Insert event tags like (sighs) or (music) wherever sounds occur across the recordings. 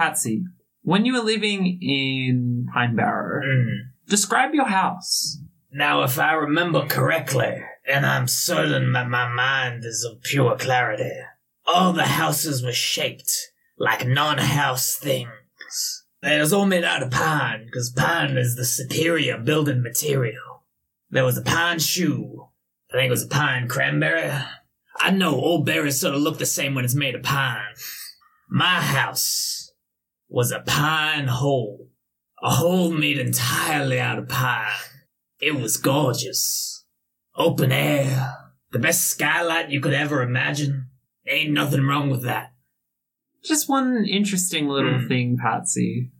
Patsy, when you were living in Pine Barrow, Mm. describe your house. Now, if I remember correctly, and I'm certain that my mind is of pure clarity, all the houses were shaped like non-house things. They was all made out of pine, because pine is the superior building material. There was a pine shoe. I think it was a pine cranberry. I know old berries sort of look the same when it's made of pine. My house was a pine hole. A hole made entirely out of pine. It was gorgeous. Open air. The best skylight you could ever imagine. Ain't nothing wrong with that. Just one interesting little Hmm. thing, Patsy.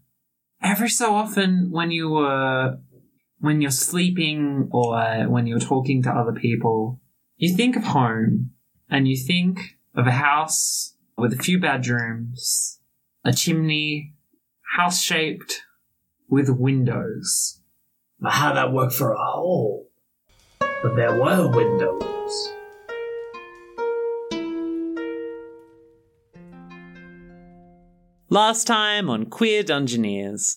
Every so often, when you were, when you're sleeping or when you're talking to other people, you think of home and you think of a house with a few bedrooms, a chimney, house shaped with windows. But how that worked for a hole? But there were windows. Last time on Queer Dungeoneers.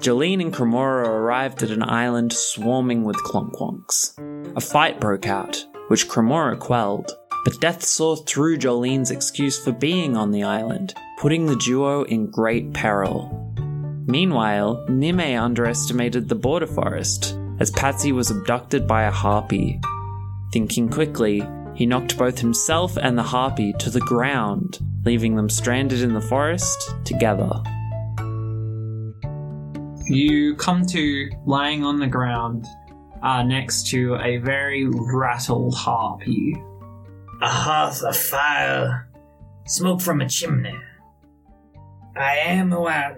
Jolene and Cremora arrived at an island swarming with clonkwonks. A fight broke out, which Cremora quelled, but Death saw through Jolene's excuse for being on the island, putting the duo in great peril. Meanwhile, Nim underestimated the border forest, as Patsy was abducted by a harpy. Thinking quickly, he knocked both himself and the harpy to the ground, leaving them stranded in the forest together. You come to lying on the ground uh, next to a very rattled harpy. A hearth, a fire, smoke from a chimney. I am who I.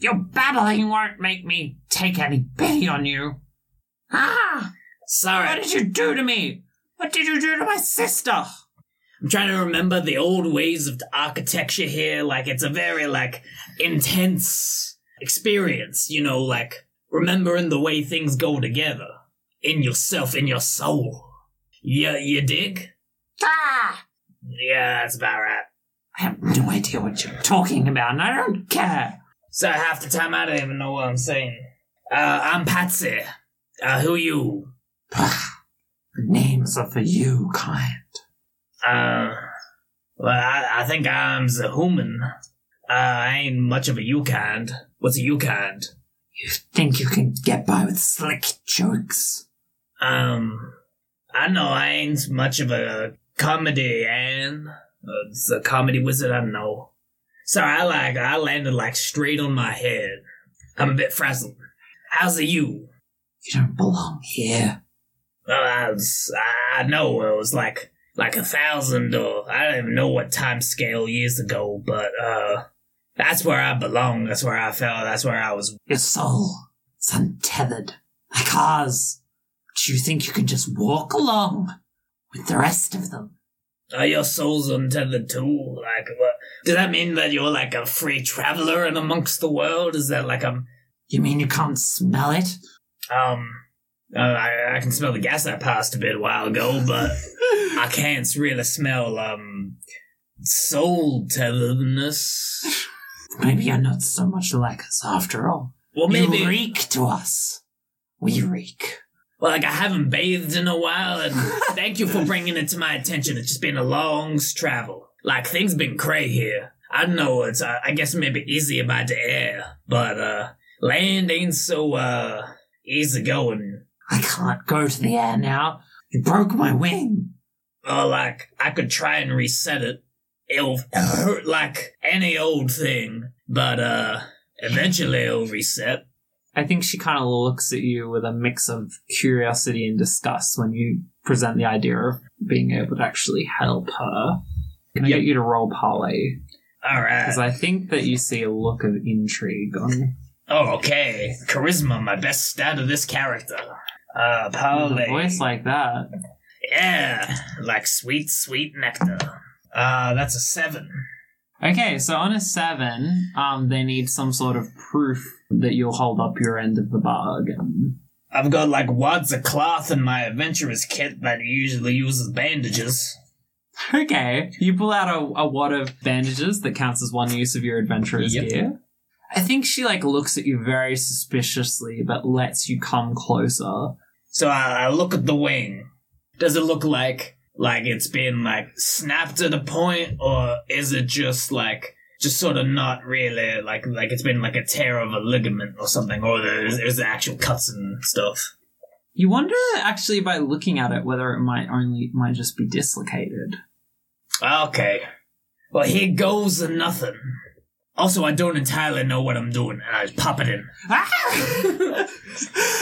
Your babbling won't make me take any pity on you. Ah! Sorry, What did you do to me? What did you do to my sister? I'm trying to remember the old ways of the architecture here. Like it's a very like intense experience. You know, like remembering the way things go together in yourself, in your soul. Yeah, you dig? Ah! Yeah, that's about right. I have no idea what you're talking about, and I don't care. So half the time I don't even know what I'm saying. Uh, I'm Patsy. Uh, who you? (sighs) Names are for you, kind. Uh, well, I, I think I'm the human. Uh, I ain't much of a you kind. What's a you kind? You think you can get by with slick jokes? Um, I know I ain't much of a comedy and uh, it's a comedy wizard. I don't know. Sorry, I like I landed like straight on my head. I'm a bit frazzled. How's it you? You don't belong here. Well, I, was, I know it was like like a thousand or I don't even know what time scale years ago, but uh, that's where I belong. That's where I felt. That's where I was. Your soul is untethered, like ours. But you think you can just walk along with the rest of them? Are your souls untethered too? Like, what? Does that mean that you're like a free traveler and amongst the world? Is that like I'm You mean you can't smell it? um? Uh, I, I can smell the gas I passed a bit a while ago, but I (laughs) can't really smell um soul tetheredness. Maybe you're not so much like us after all. Well, maybe. You reek to us. We reek. Well, like I haven't bathed in a while, and (laughs) thank you for bringing it to my attention. It's just been a long travel. Like things been cray here. I know. It's uh, I guess maybe easier by the air, but uh, land ain't so uh easy going. I can't go to the air now. You broke my wing. Or like I could try and reset it. It'll hurt like any old thing, but uh, eventually it'll reset. I think she kind of looks at you with a mix of curiosity and disgust when you present the idea of being able to actually help her. Can I Yep. get you to roll parlay? All Because. I think that you see a look of intrigue on Oh, okay. Charisma, my best stat of this character. Uh, parlay. voice like that. Yeah, like sweet, sweet nectar. Uh, that's a seven. Okay, so on a seven, um, they need some sort of proof that you'll hold up your end of the bargain. I've got like wads of cloth in my adventurer's kit that usually uses bandages. Okay. You pull out a, a wad of bandages that counts as one use of your adventurer's Yep. gear. I think she like looks at you very suspiciously, but lets you come closer. So I, I look at the wing. Does it look like like it's been like snapped at a point, or is it just like just sort of not really like like it's been like a tear of a ligament or something, or there's, there's actual cuts and stuff? You wonder actually by looking at it whether it might only might just be dislocated. Okay. Well, here goes the nothing. Also, I don't entirely know what I'm doing, and I just pop it in. (laughs)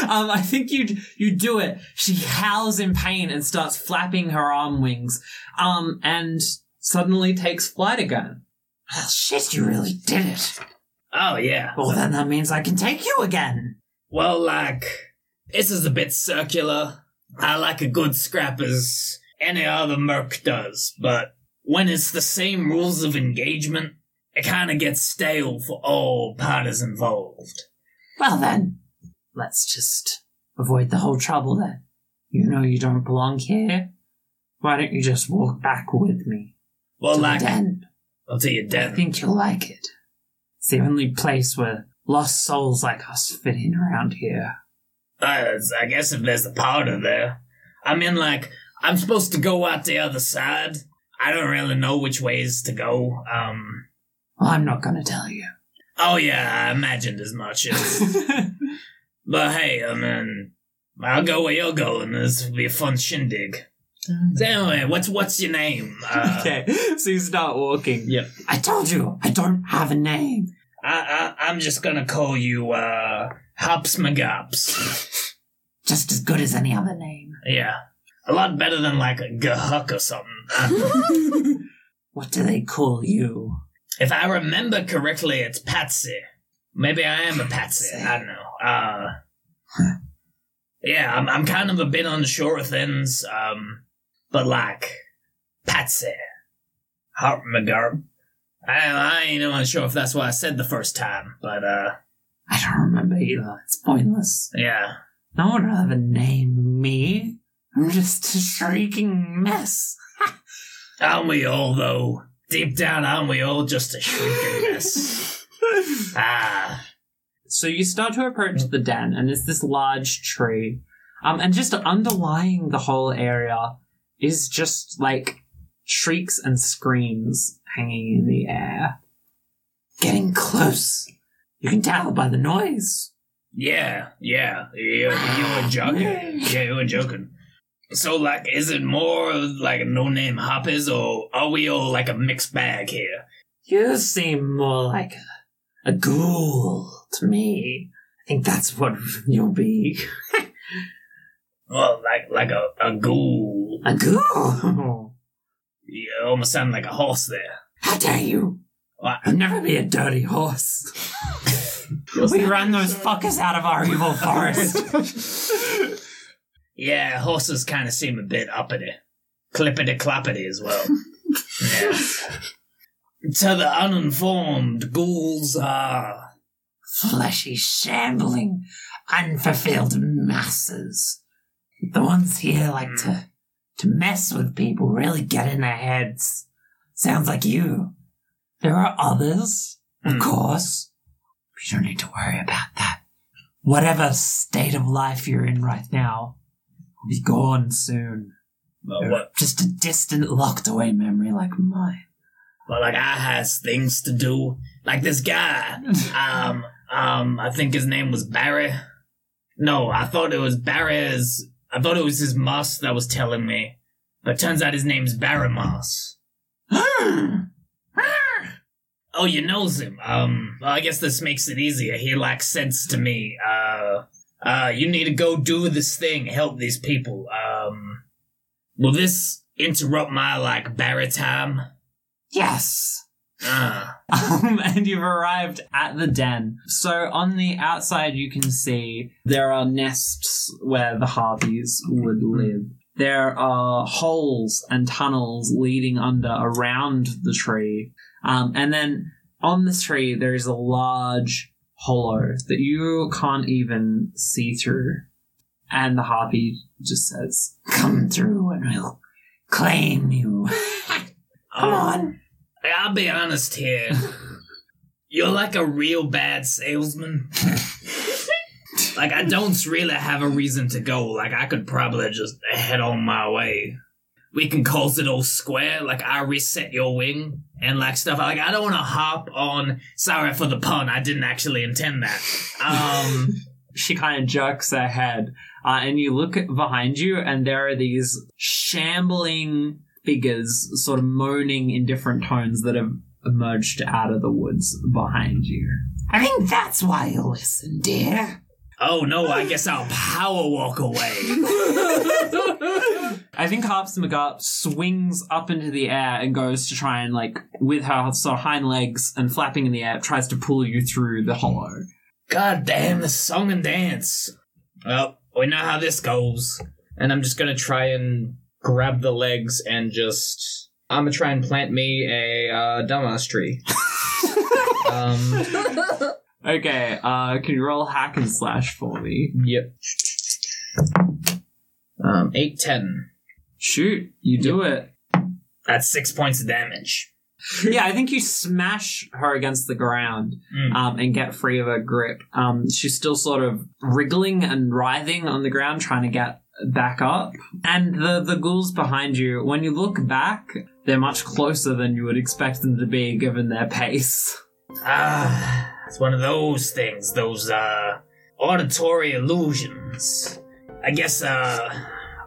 um, I think you you do it. She howls in pain and starts flapping her arm wings. Um, and suddenly takes flight again. Well, shit! You really did it. Oh yeah. Well, then that means I can take you again. Well, like, this is a bit circular. I like a good scrap as any other merc does, but when it's the same rules of engagement, it kind of gets stale for all parties involved. Well then, let's just avoid the whole trouble then. You know you don't belong here. Why don't you just walk back with me Well, like, the den? I'll tell you, I think you'll like it. It's the only place where lost souls like us fit in around here. Uh, I guess if there's a powder there. I mean, like, I'm supposed to go out the other side. I don't really know which ways to go. Um, Well, I'm not gonna tell you. oh yeah, I imagined as much. (laughs) But hey, I mean, I'll go where you're going. This will be a fun shindig. So anyway, what's what's your name? (laughs) Uh, okay, so you start walking. Yep. I told you, I don't have a name. I, I I'm just gonna call you uh Hops McGops. Just as good as any other name. yeah, a lot better than like a Gahuck or something. (laughs) What do they call you? if I remember correctly, it's Patsy. Maybe I am a Patsy. I don't know. Uh, yeah, I'm I'm kind of a bit unsure of things. Um, but like Patsy, Hop McGarb. I I ain't even sure if that's what I said the first time, but uh, I don't remember either. It's pointless. yeah. No one would ever name me. I'm just a shrieking mess. (laughs) Aren't we all, though? Deep down, aren't we all just a shrieking mess? (laughs) ah. So you start to approach the den, and there's this large tree. Um, and just underlying the whole area is just like shrieks and screams hanging in the air. Getting close. You can tell by the noise. Yeah, yeah. You, you were (sighs) joking. Yeah, you were joking. So, like, is it more like no-name hoppers, or are we all like a mixed bag here? You seem more like a, a ghoul to me. I think that's what (laughs) you'll be. Well, like like a, a ghoul. A ghoul. Oh. You almost sound like a horse there. How dare you? What? I'll never be a dirty horse. we run those fuckers out of our evil forest. (laughs) Yeah, horses kind of seem a bit uppity. Clippity clappity as well. yeah. To the uninformed, ghouls are. Fleshy, shambling, unfulfilled masses. The ones here like hmm. to to mess with people, really get in their heads. Sounds like you. There are others, of Hmm. course. But you don't need to worry about that. Whatever state of life you're in right now will be gone soon. Well? Just a distant, locked away memory like mine. But like I has things to do. Like this guy. (laughs) Um, um, I think his name was Barry. No, I thought it was Barry's. I thought it was his Moss that was telling me. But turns out his name's Barry Moss. (gasps) Oh, you knows him. Um, well, I guess this makes it easier. He lacks sense to me. Uh, uh, you need to go do this thing, help these people. Um, will this interrupt my like Barry time? yes. Uh, (laughs) Um, and you've arrived at the den. So on the outside, you can see there are nests where the harpies would live. There are holes and tunnels leading under around the tree. Um, and then on the tree, there is a large hollow that you can't even see through. And the harpy just says, Come through and we'll claim you. (laughs) Come on. I'll be honest here. (laughs) You're like a real bad salesman. (laughs) like I don't really have a reason to go. Like I could probably just head on my way. We can call it all square. Like I reset your wing and like stuff. Like I don't want to hop on. Sorry for the pun. I didn't actually intend that. Um. (laughs) she kind of jerks her head, uh, and you look behind you, and there are these shambling figures, sort of moaning in different tones that have emerged out of the woods behind you. I think that's why you listen, dear. Oh no, I guess I'll power walk away. (laughs) I think Harps McGup swings up into the air and goes to try and like with her sort of hind legs and flapping in the air, tries to pull you through the hollow. God damn the song and dance. Well, we know how this goes. And I'm just gonna try and grab the legs and just. I'm gonna try and plant me a uh, dumbass tree. (laughs) um, Okay, uh, can you roll hack and slash for me? yep. Um, eight ten. Shoot, you do it. That's six points of damage. (laughs) yeah, I think you smash her against the ground Mm. um, and get free of her grip. Um, she's still sort of wriggling and writhing on the ground, trying to get back up. And the the ghouls behind you, when you look back, they're much closer than you would expect them to be, given their pace. Ah, it's one of those things, those, uh, auditory illusions. I guess, uh,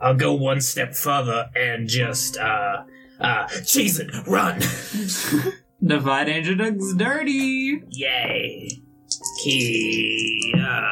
I'll go one step further and just, uh, uh, cheese it, run! (laughs) Defy Danger dirty Yay. Key, uh,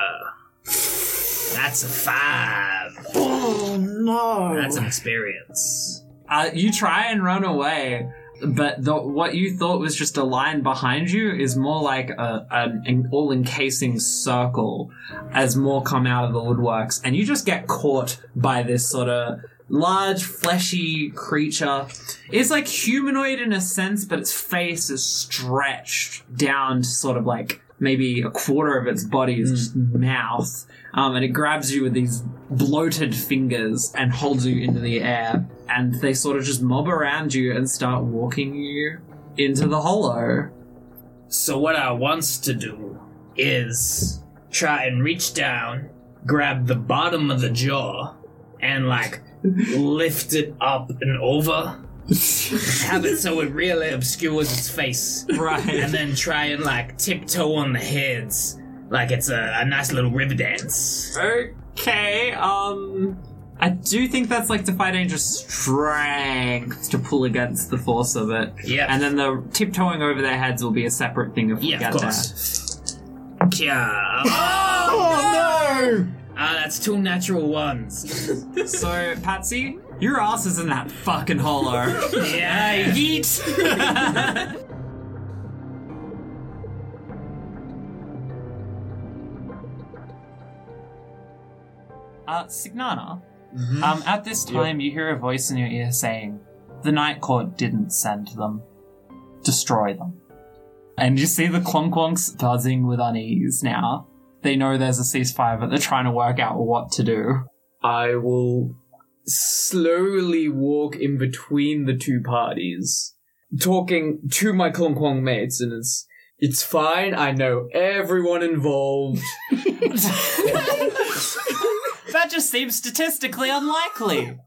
that's a five. Oh no. That's an experience. Uh, you try and run away, but the, what you thought was just a line behind you is more like a, an all encasing circle as more come out of the woodworks, and you just get caught by this sort of large, fleshy creature. It's like humanoid in a sense, but its face is stretched down to sort of like maybe a quarter of its body is just mouth. Um, and it grabs you with these bloated fingers and holds you into the air. And they sort of just mob around you and start walking you into the hollow. So what I wants to do is try and reach down, grab the bottom of the jaw, and like (laughs) lift it up and over. (laughs) Have it so it really obscures its face. Right. And then try and like tiptoe on the heads. Like it's a, a nice little river dance. Okay, um. I do think that's like Defy Danger's strength to pull against the force of it. Yeah. And then the tiptoeing over their heads will be a separate thing if we Yeah, get of course. Yeah. (laughs) Oh no! Ah, that's two natural ones. (laughs) So, Patsy, your ass is in that fucking hollow. (laughs) Yeah, yeet. (laughs) Uh, Signana, um, at this time you hear a voice in your ear saying, The Night Court didn't send them. Destroy them. And you see the Clonkwonks buzzing with unease now. They know there's a ceasefire, but they're trying to work out what to do. I will slowly walk in between the two parties, talking to my Clonkwonk mates, and it's it's fine. I know everyone involved. (laughs) (laughs) That just seems statistically unlikely.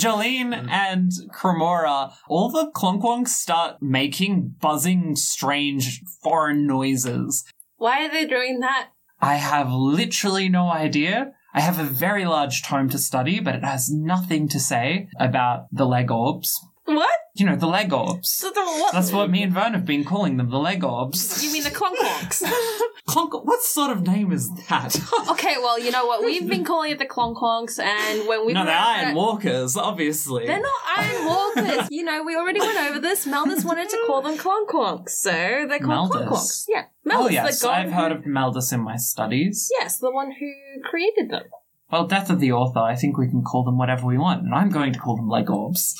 Jolene mm. and Cremora, all the Clonkwonks start making buzzing, strange, foreign noises. Why are they doing that? I have literally no idea. I have a very large tome to study, but it has nothing to say about the leg orbs. What? You know, the leg orbs. So the what? That's what me and Vern have been calling them, the leg orbs. You mean the clonkwonks? (laughs) Clonk- what sort of name is that? (laughs) okay, well, you know what? We've been calling it the clonkwonks, and when we no, they're Iron Walkers, obviously. They're not iron (laughs) walkers. you know, we already went over this. Meldus wanted to call them clonkwonks, so they're called Meldus? clonkwonks. Yeah, Meldus, oh, yes, the god I've heard of Meldus in my studies. Yes, the one who created them. Well, death of the author, I think we can call them whatever we want, and I'm going to call them leg orbs.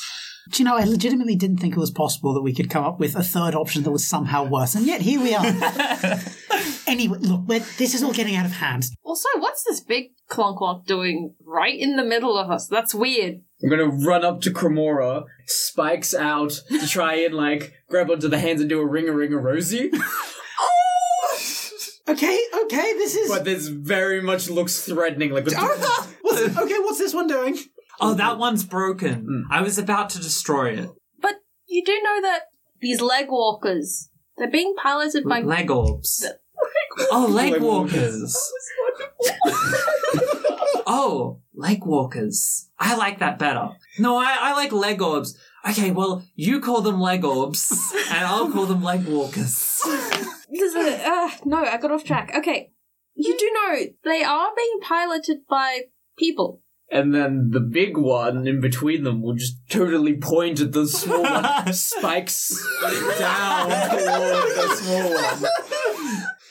Do you know, I legitimately didn't think it was possible that we could come up with a third option that was somehow worse, and yet here we are. (laughs) Anyway, look, we're, this is all getting out of hand. Also, what's this big clonk clonk doing right in the middle of us? That's weird. I'm gonna run up to Cremora, spikes out to try and like grab onto the hands and do a ring a ring a rosy. (laughs) Oh! Okay, okay, this is. but this very much looks threatening. Like Oh, what's, okay, what's this one doing? Oh, that one's broken. Mm. I was about to destroy it. But you do know that these leg walkers, they're being piloted by. Leg orbs. Oh, (laughs) leg Leg walkers. (laughs) Oh, leg walkers. I like that better. No, I, I like leg orbs. Okay, well, you call them leg orbs, (laughs) and I'll call them leg walkers. There's a, uh, no, I got off track. Okay. You do know they are being piloted by people. And then the big one in between them will just totally point at the small one, (laughs) spikes (laughs) down toward the small one,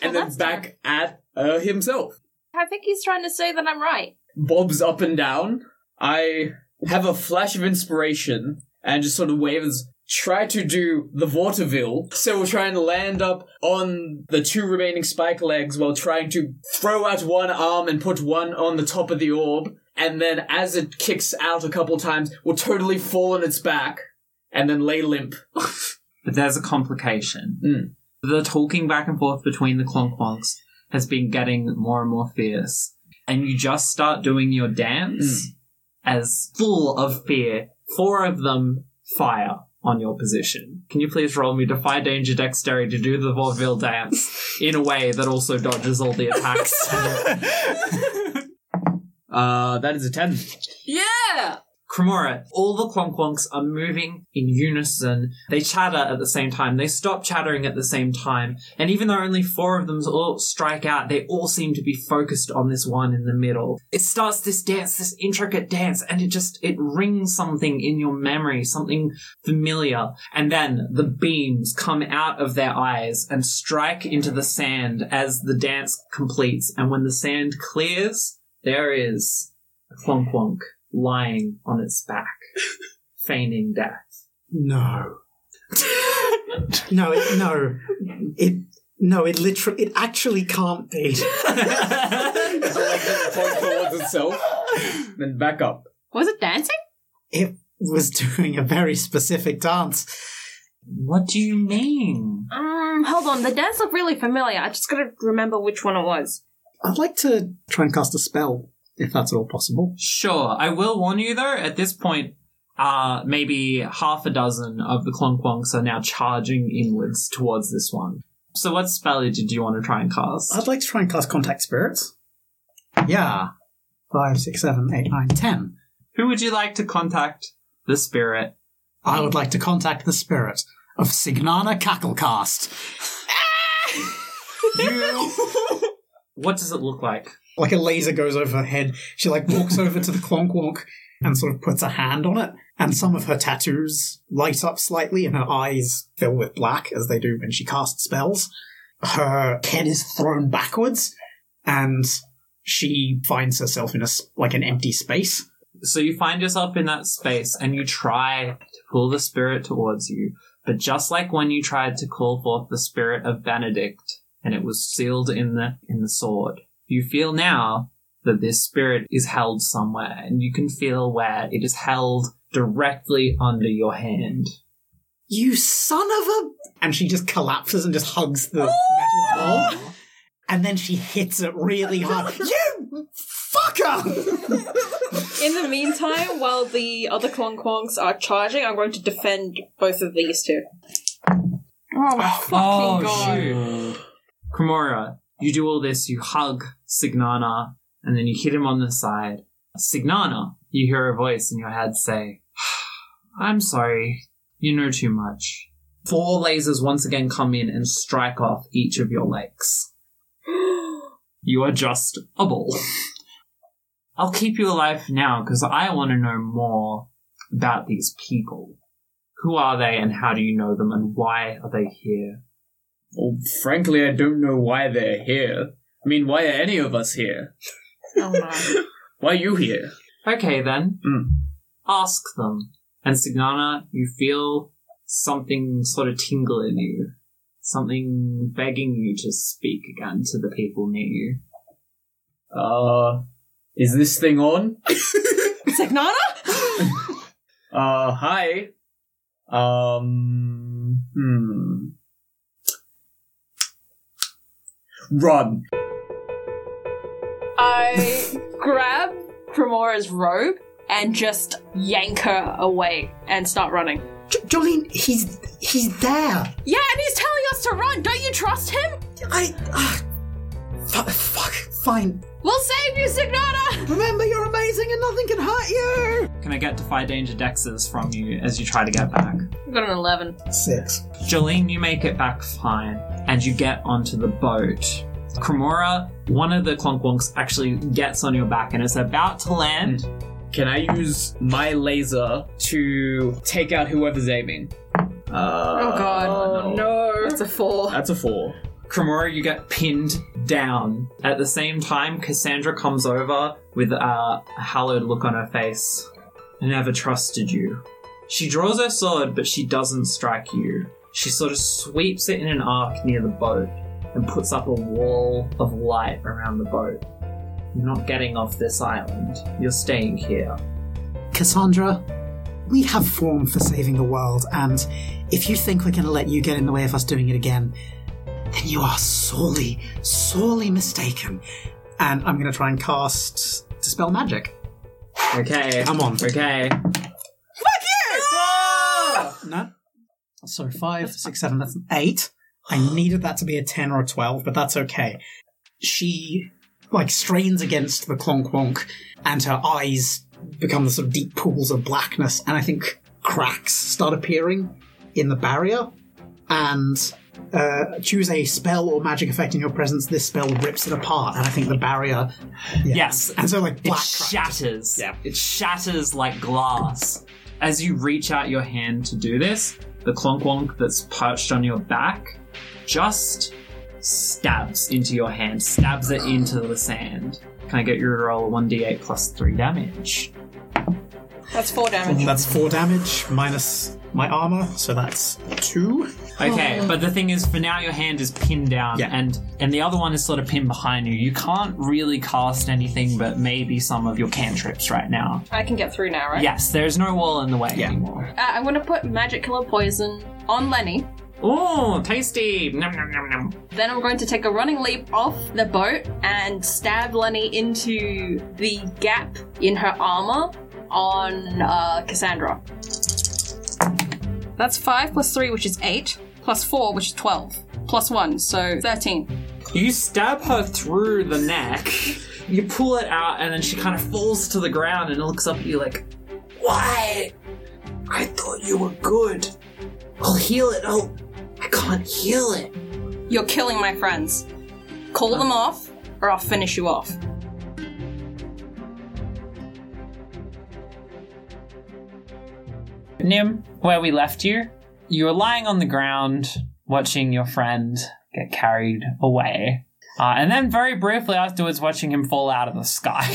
and then that's back at uh, himself. I think he's trying to say that I'm right. bobs up and down. I have a flash of inspiration and just sort of waves. Try to do the vaudeville. So we'll try and land up on the two remaining spike legs while trying to throw out one arm and put one on the top of the orb. And then as it kicks out a couple times, we'll totally fall on its back and then lay limp. (laughs) But there's a complication. Mm. The talking back and forth between the clonkwonks has been getting more and more fierce. And you just start doing your dance as full of fear. Four of them fire on your position. Can you please roll me Defy Danger Dexterity to do the vaudeville dance (laughs) in a way that also dodges all the attacks? (laughs) Uh, that is a 10. Yeah! Cremora, all the clonkwonks are moving in unison. They chatter at the same time. They stop chattering at the same time. And even though only four of them all strike out, they all seem to be focused on this one in the middle. It starts this dance, this intricate dance, and it just, it rings something in your memory, something familiar. And then the beams come out of their eyes and strike into the sand as the dance completes. And when the sand clears, there is a clonkwonk lying on its back, (laughs) feigning death. No. no, it, no. It, no, it literally, it actually can't be. I like that point towards (laughs) itself. Then back up. Was it dancing? It was doing a very specific dance. What do you mean? Um, hold on, the dance looked really familiar. I just gotta remember which one it was. I'd like to try and cast a spell, if that's at all possible. Sure, I will warn you though, at this point, uh, maybe half a dozen of the Clonkwonks are now charging inwards towards this one. So what spell did you want to try and cast? I'd like to try and cast Contact Spirits. Yeah. Five, six, seven, eight, nine, ten. Who would you like to contact? The spirit. I would like to contact the spirit of Signana Cacklecast. (laughs) You. What does it look like? Like a laser goes over her head. She like walks over to the clonk wonk and sort of puts a hand on it. And some of her tattoos light up slightly and her eyes fill with black as they do when she casts spells. Her head is thrown backwards and she finds herself in a, like an empty space. So you find yourself in that space and you try to pull the spirit towards you. But just like when you tried to call forth the spirit of Benedict and it was sealed in the, in the sword, you feel now that this spirit is held somewhere and you can feel where it is held directly under your hand. You son of a. And she just collapses and just hugs the metal ball. And then she hits it really hard. (laughs) You fucker! In the meantime, while the other Clonkwonks are charging, I'm going to defend both of these two. Oh my oh, fucking god. shoot. Cremora, you do all this, you hug Signana, and then you hit him on the side. Signana, you hear a voice in your head say, (sighs) I'm sorry, you know too much. Four lasers once again come in and strike off each of your legs. (gasps) You are just a ball. I'll keep you alive now because I want to know more about these people. Who are they and how do you know them and why are they here? Well, frankly, I don't know why they're here. I mean, why are any of us here? Oh no. (laughs) Why are you here? Okay then. Mm. Ask them. And Signana, you feel something sort of tingle in you. something begging you to speak again to the people near you. Uh, is this thing on? (laughs) Signana? Uh, hi. Um, hmm. Run. I (laughs) grab Cremora's robe and just yank her away and start running. J- Jolene, he's he's there. Yeah, and he's telling us to run. Don't you trust him? I. Uh, fu- fuck. Fine. We'll save you, Signana! (laughs) Remember, you're amazing and nothing can hurt you. Can I get Defy Danger Dexes from you as you try to get back? I've got an 11. Six. Jolene, you make it back fine, and you get onto the boat. Cremora, one of the Clonkwonks actually gets on your back and is about to land. Can I use my laser to take out whoever's aiming? Uh, Oh god. no. That's a 4. That's a four. Cremora, you get pinned down. At the same time, Cassandra comes over with a hallowed look on her face. I never trusted you. She draws her sword, but she doesn't strike you. She sort of sweeps it in an arc near the boat and puts up a wall of light around the boat. You're not getting off this island. You're staying here. Cassandra, we have form for saving the world, and if you think we're going to let you get in the way of us doing it again, then you are sorely, sorely mistaken. And I'm going to try and cast Dispel Magic. Okay. I'm on. Okay. No. So five, six, seven, that's an eight. I needed that to be a 10 or a 12, but that's okay. She, like, strains against the clonk wonk, and her eyes become the sort of deep pools of blackness, and I think cracks start appearing in the barrier. And uh, choose a spell or magic effect in your presence, this spell rips it apart, and I think the barrier. yeah. Yes. And so, like, black cracks. shatters. Yeah. It shatters like glass. As you reach out your hand to do this, the clonk wonk that's perched on your back just stabs into your hand, stabs it into the sand. Can I get you to roll 1d8 plus 3 damage? That's 4 damage. That's four damage minus my armor, so that's two. Okay, but the thing is, for now your hand is pinned down, Yeah. and and the other one is sort of pinned behind you. You can't really cast anything but maybe some of your cantrips right now. I can get through now, right? Yes, there's no wall in the way Yeah. anymore. Uh, I'm gonna put Magic Killer Poison on Lenny. Oh, tasty! Nom, nom, nom, nom. Then I'm going to take a running leap off the boat and stab Lenny into the gap in her armor on uh, Cassandra. That's 5 plus 3, which is 8, plus 4, which is 12, plus 1, so 13. You stab her through the neck. You pull it out, and then she kind of falls to the ground and looks up at you like, "Why? I thought you were good. I'll heal it. Oh, I can't heal it." You're killing my friends. Call them off, or I'll finish you off. Nim, where we left you, you were lying on the ground watching your friend get carried away. Uh, and then very briefly afterwards, watching him fall out of the sky. (laughs)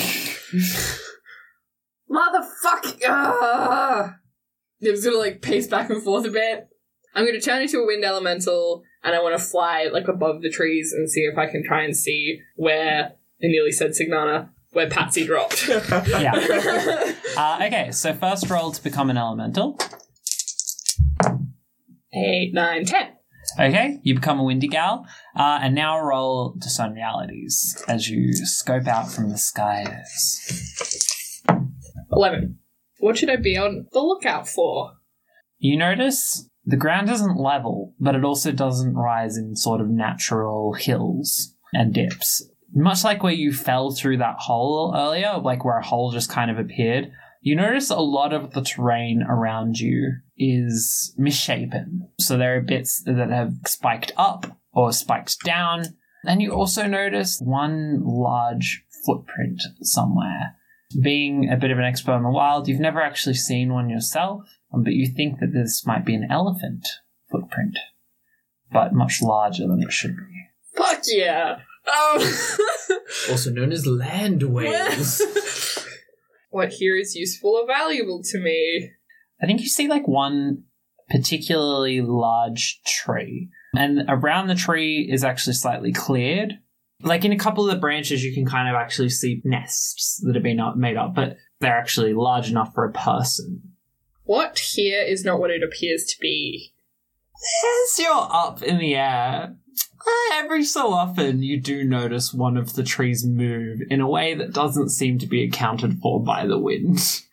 Motherfuck! Ah! Nim's gonna like pace back and forth a bit. I'm gonna turn into a wind elemental and I wanna fly like above the trees and see if I can try and see where I nearly said Signana, where Patsy dropped. (laughs) yeah. (laughs) Uh, okay, so first roll to become an elemental. Eight, nine, ten. Okay, you become a windy gal, uh, and now roll discern realities as you scope out from the skies. Eleven. What should I be on the lookout for? You notice the ground isn't level, but it also doesn't rise in sort of natural hills and dips. Much like where you fell through that hole earlier, like where a hole just kind of appeared, you notice a lot of the terrain around you is misshapen. So there are bits that have spiked up or spiked down. And you also notice one large footprint somewhere. Being a bit of an expert in the wild, you've never actually seen one yourself, but you think that this might be an elephant footprint, but much larger than it should be. Fuck yeah! Um, (laughs) Also known as land whales. (laughs) what here is useful or valuable to me? I think you see like one particularly large tree. And around the tree is actually slightly cleared. Like in a couple of the branches, you can kind of actually see nests that have been made up, but they're actually large enough for a person. What here is not what it appears to be. As you're up in the air, eh, every so often you do notice one of the trees move in a way that doesn't seem to be accounted for by the wind. (laughs)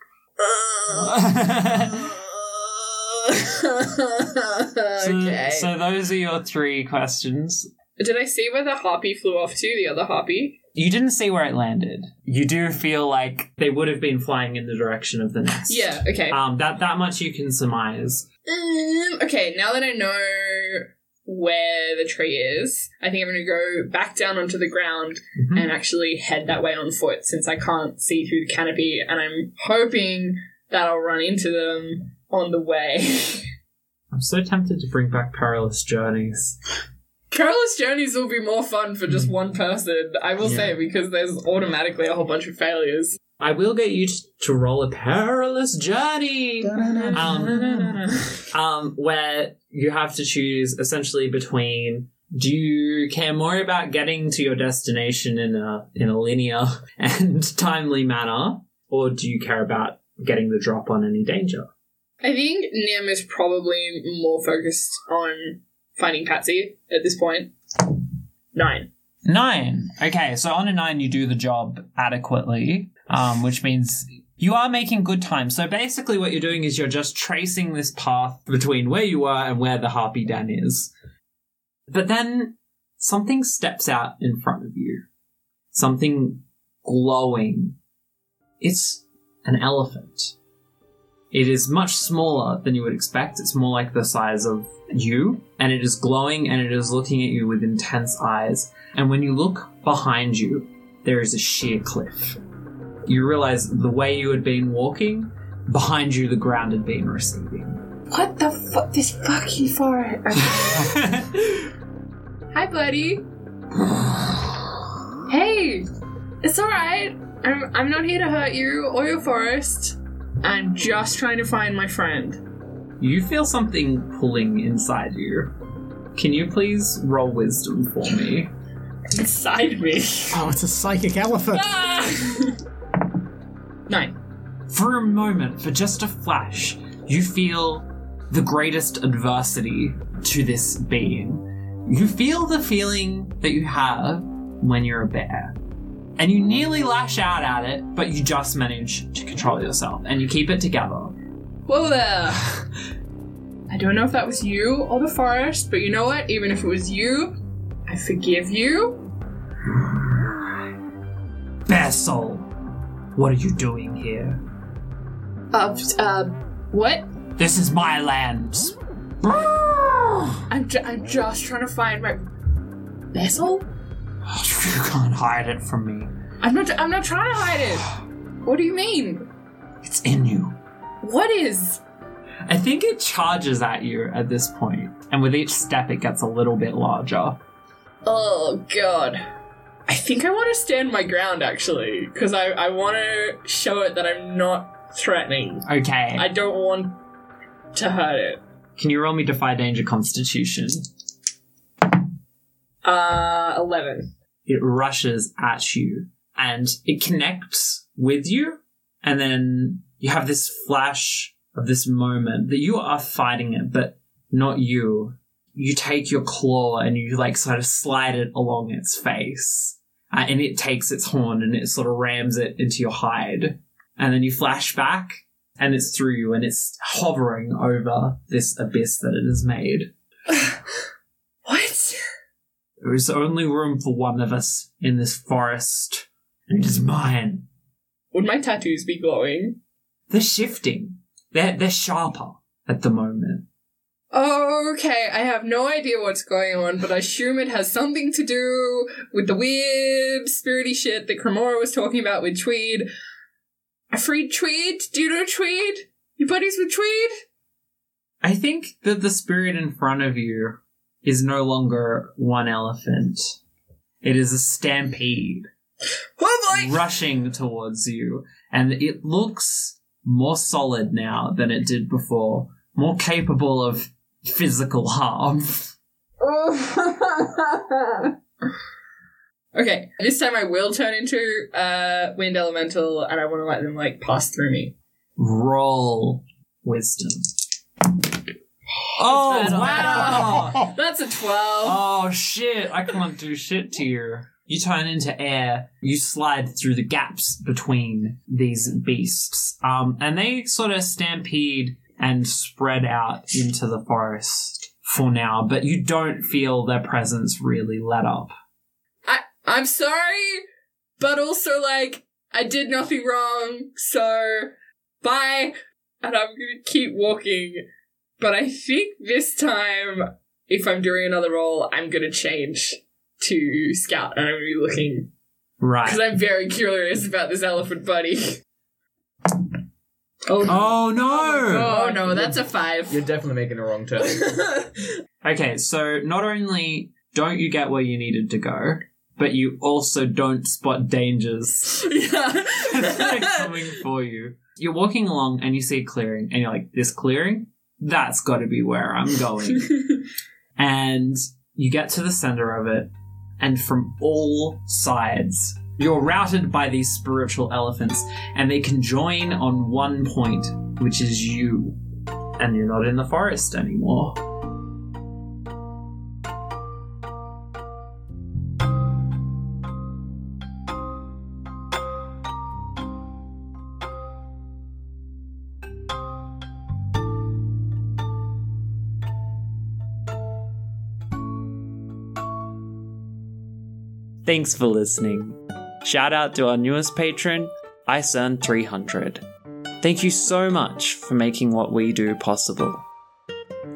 So- okay. So, those are your three questions. Did I see where the harpy flew off to? The other harpy? You didn't see where it landed. You do feel like they would have been flying in the direction of the nest. Yeah. Okay. Um, that that much you can surmise. Um, okay, now that I know where the tree is, I think I'm going to go back down onto the ground Mhm. and actually head that way on foot since I can't see through the canopy, and I'm hoping that I'll run into them on the way. (laughs) I'm so tempted to bring back perilous journeys. Perilous journeys will be more fun for just one person, I will Yeah. say, because there's automatically a whole bunch of failures. I will get you to roll a perilous journey. Um, um, where you have to choose essentially between do you care more about getting to your destination in a in a linear (laughs) and timely manner, or do you care about getting the drop on any danger? I think Nim is probably more focused on finding Patsy at this point. Nine. Nine. Okay, so on a nine, you do the job adequately, um, which means you are making good time. So basically, what you're doing is you're just tracing this path between where you are and where the Harpy Den is. But then something steps out in front of you. Something glowing. It's an elephant. It is much smaller than you would expect. It's more like the size of you, and it is glowing and it is looking at you with intense eyes. And when you look behind you, there is a sheer cliff. You realize the way you had been walking, behind you the ground had been receding. What the fuck? This fucking forest. (laughs) Hi, buddy. hey, it's alright. I'm, I'm not here to hurt you or your forest. I'm just trying to find my friend. you feel something pulling inside you. Can you please roll wisdom for me? Inside me. Oh, it's a psychic elephant. Ah! (laughs) Nine. For a moment, for just a flash, you feel the greatest adversity to this being. You feel the feeling that you have when you're a bear. And you nearly lash out at it, but you just manage to control yourself and you keep it together. Whoa there. I don't know if that was you or the forest, but you know what? Even if it was you, I forgive you. Bear soul, what are you doing here? Uh, uh, what? This is my land. I'm, ju- I'm just trying to find my vessel. You can't hide it from me. I'm not. I'm not trying to hide it. What do you mean? It's in you. What is? I think it charges at you at this point, and with each step, it gets a little bit larger. Oh God. I think I want to stand my ground actually, because I I want to show it that I'm not threatening. Okay. I don't want to hurt it. Can you roll me Defy Danger Constitution? Uh, eleven. It rushes at you, and it connects with you, and then you have this flash of this moment that you are fighting it, but not you. You take your claw and you like sort of slide it along its face, uh, and it takes its horn and it sort of rams it into your hide, and then you flash back, and it's through you, and it's hovering over this abyss that it has made. (sighs) What? There is only room for one of us in this forest, and it is mine. Would my tattoos be glowing? They're shifting. They're they're sharper at the moment. Okay, I have no idea what's going on, but I assume it has something to do with the weird spirity shit that Cremora was talking about with Tweed. I freed Tweed? Do you know Tweed? You buddies with Tweed? I think that the spirit in front of you is no longer one elephant. It is a stampede Oh rushing towards you, and it looks more solid now than it did before, more capable of physical harm. (laughs) okay, this time I will turn into uh, wind elemental, and I want to let them like pass through me. Roll wisdom. Oh wow! (laughs) That's a twelve. Oh shit! I can't do shit to you. You turn into air. You slide through the gaps between these beasts, um, and they sort of stampede and spread out into the forest for now. But you don't feel their presence really let up. I I'm sorry, but also like I did nothing wrong, so bye. And I'm gonna keep walking. But I think this time, if I'm doing another roll, I'm gonna change to scout, and I'm gonna be looking Right. because I'm very curious about this elephant buddy. (laughs) Oh, Oh no! oh no, oh, that's a five. You're definitely making a wrong turn. (laughs) Okay, so not only don't you get where you needed to go, but you also don't spot dangers (laughs) that are yeah. coming for you. You're walking along and you see a clearing, and you're like, this clearing? That's gotta be where I'm going. (laughs) and you get to the center of it, and from all sides, you're routed by these spiritual elephants, and they can join on one point, which is you. And you're not in the forest anymore. Thanks for listening. Shout out to our newest patron, IceEarn300. Thank you so much for making what we do possible.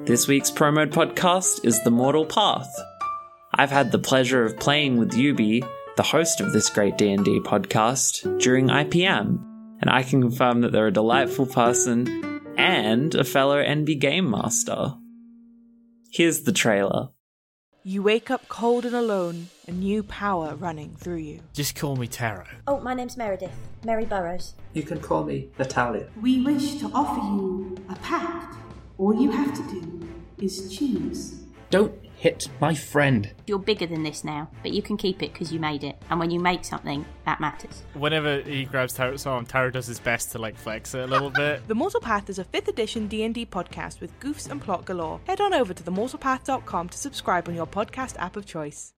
This week's promo podcast is The Mortal Path. I've had the pleasure of playing with Yubi, the host of this great D&D podcast, during IPM, and I can confirm that they're a delightful person and a fellow NB Game Master. Here's the trailer. You wake up cold and alone, a new power running through you. Just call me Taro. Oh, my name's Meredith. Mary Burrows. You can call me Natalia. We wish to offer you a pact. All you have to do is choose. Don't hit my friend. You're bigger than this now, but you can keep it because you made it. And when you make something, that matters. Whenever he grabs Taro's arm, Taro does his best to like flex it a little bit. (laughs) The Mortal Path is a 5th edition D&D podcast with goofs and plot galore. Head on over to themortalpath.com to subscribe on your podcast app of choice.